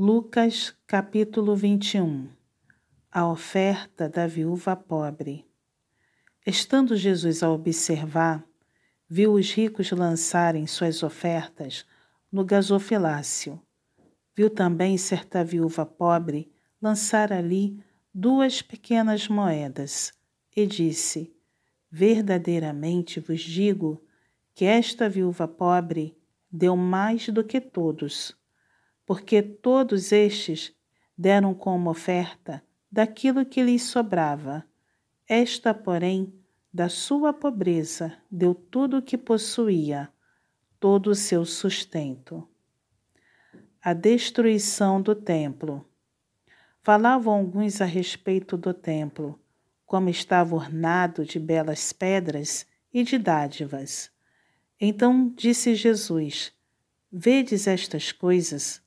Lucas capítulo 21 A oferta da viúva pobre. Estando Jesus a observar, viu os ricos lançarem suas ofertas no gasofilácio. Viu também certa viúva pobre lançar ali duas pequenas moedas e disse: Verdadeiramente vos digo que esta viúva pobre deu mais do que todos porque todos estes deram como oferta daquilo que lhes sobrava. Esta, porém, da sua pobreza, deu tudo o que possuía, todo o seu sustento. A destruição do templo. Falavam alguns a respeito do templo, como estava ornado de belas pedras e de dádivas. Então disse Jesus: Vedes estas coisas?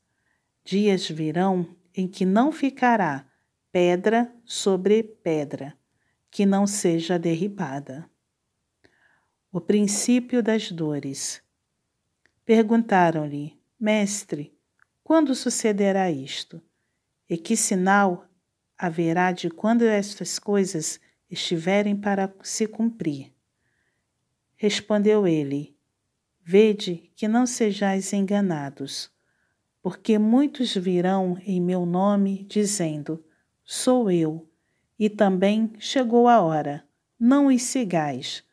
Dias virão em que não ficará pedra sobre pedra que não seja derribada. O princípio das dores. Perguntaram-lhe, Mestre, quando sucederá isto? E que sinal haverá de quando estas coisas estiverem para se cumprir? Respondeu ele: Vede que não sejais enganados porque muitos virão em meu nome, dizendo: Sou eu. E também chegou a hora, não os sigais.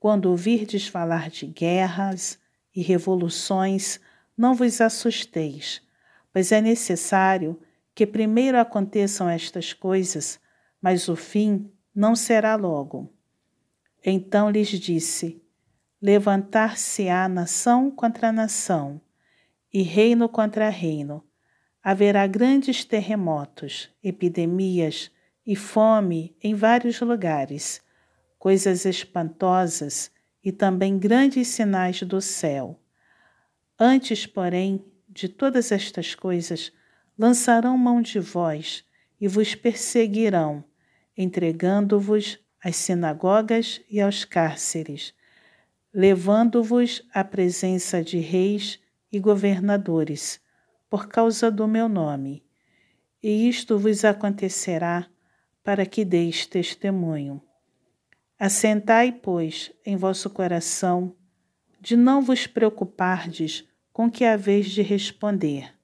Quando ouvirdes falar de guerras e revoluções, não vos assusteis, pois é necessário que primeiro aconteçam estas coisas, mas o fim não será logo. Então lhes disse: Levantar-se-á nação contra nação e reino contra reino. Haverá grandes terremotos, epidemias e fome em vários lugares, coisas espantosas e também grandes sinais do céu. Antes, porém, de todas estas coisas, lançarão mão de vós e vos perseguirão, entregando-vos às sinagogas e aos cárceres, levando-vos à presença de reis e governadores, por causa do meu nome. E isto vos acontecerá para que deis testemunho. Assentai, pois, em vosso coração, de não vos preocupardes com que haveis de responder,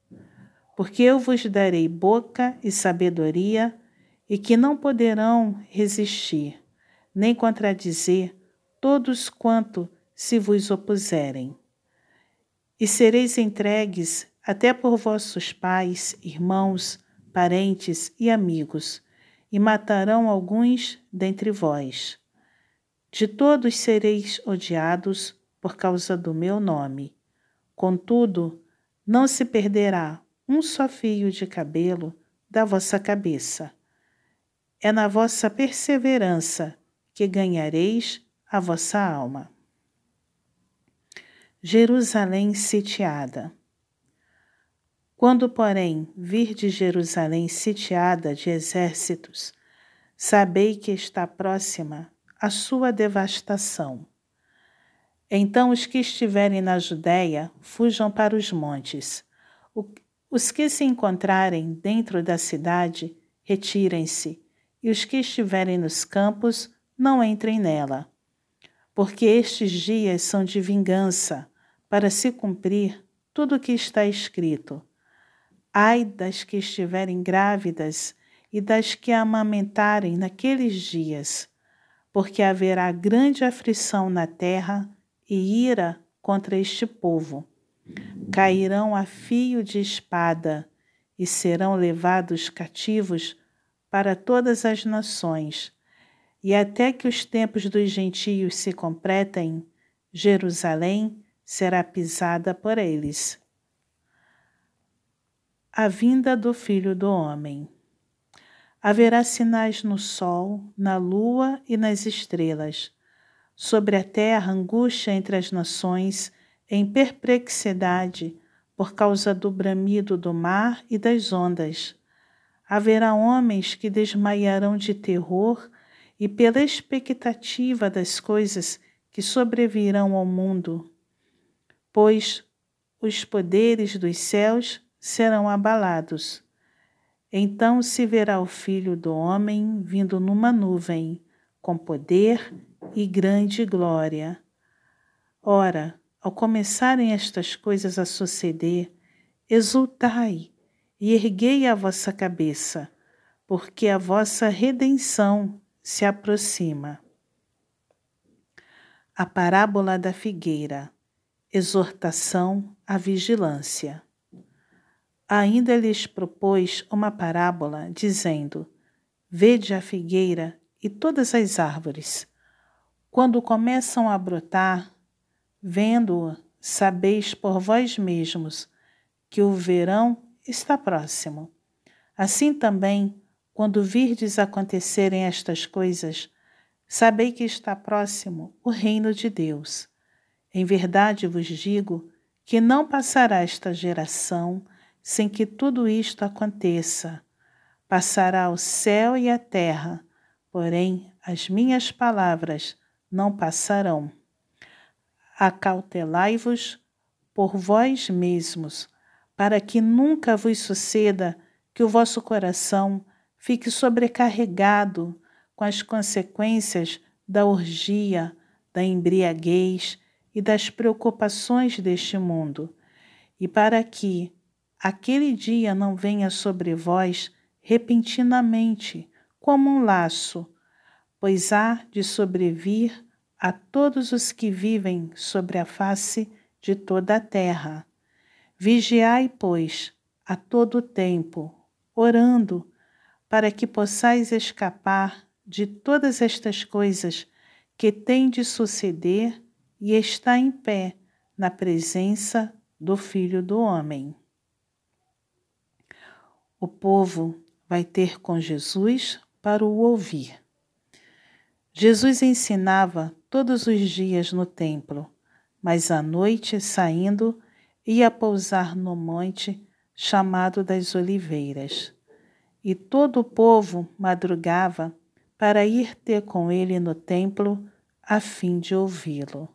porque eu vos darei boca e sabedoria, e que não poderão resistir, nem contradizer todos quanto se vos opuserem e sereis entregues até por vossos pais, irmãos, parentes e amigos, e matarão alguns dentre vós. De todos sereis odiados por causa do meu nome. Contudo, não se perderá um só fio de cabelo da vossa cabeça. É na vossa perseverança que ganhareis a vossa alma. Jerusalém sitiada. Quando, porém, vir de Jerusalém sitiada de exércitos, sabei que está próxima a sua devastação. Então os que estiverem na Judéia fujam para os montes. Os que se encontrarem dentro da cidade, retirem-se, e os que estiverem nos campos, não entrem nela. Porque estes dias são de vingança, para se cumprir tudo o que está escrito. Ai das que estiverem grávidas e das que amamentarem naqueles dias, porque haverá grande aflição na terra e ira contra este povo. Cairão a fio de espada e serão levados cativos para todas as nações. E até que os tempos dos gentios se completem, Jerusalém será pisada por eles. A vinda do Filho do Homem. Haverá sinais no sol, na lua e nas estrelas. Sobre a terra, angústia entre as nações, em perplexidade, por causa do bramido do mar e das ondas. Haverá homens que desmaiarão de terror e pela expectativa das coisas que sobrevirão ao mundo pois os poderes dos céus serão abalados. Então se verá o Filho do Homem vindo numa nuvem, com poder e grande glória. Ora, ao começarem estas coisas a suceder, exultai e erguei a vossa cabeça, porque a vossa redenção se aproxima. A parábola da figueira. Exortação à vigilância. Ainda lhes propôs uma parábola, dizendo: Vede a figueira e todas as árvores. Quando começam a brotar, vendo-o, sabeis por vós mesmos que o verão está próximo. Assim também, quando virdes acontecerem estas coisas, sabei que está próximo o reino de Deus. Em verdade vos digo que não passará esta geração sem que tudo isto aconteça. Passará o céu e a terra, porém as minhas palavras não passarão. Acautelai-vos por vós mesmos, para que nunca vos suceda que o vosso coração fique sobrecarregado com as consequências da orgia, da embriaguez e das preocupações deste mundo, e para que, aquele dia não venha sobre vós repentinamente, como um laço, pois há de sobrevir a todos os que vivem sobre a face de toda a terra. Vigiai, pois, a todo tempo, orando, para que possais escapar de todas estas coisas que têm de suceder e estar em pé na presença do Filho do Homem o povo vai ter com Jesus para o ouvir. Jesus ensinava todos os dias no templo, mas à noite, saindo, ia pousar no monte chamado das Oliveiras. E todo o povo madrugava para ir ter com ele no templo a fim de ouvi-lo.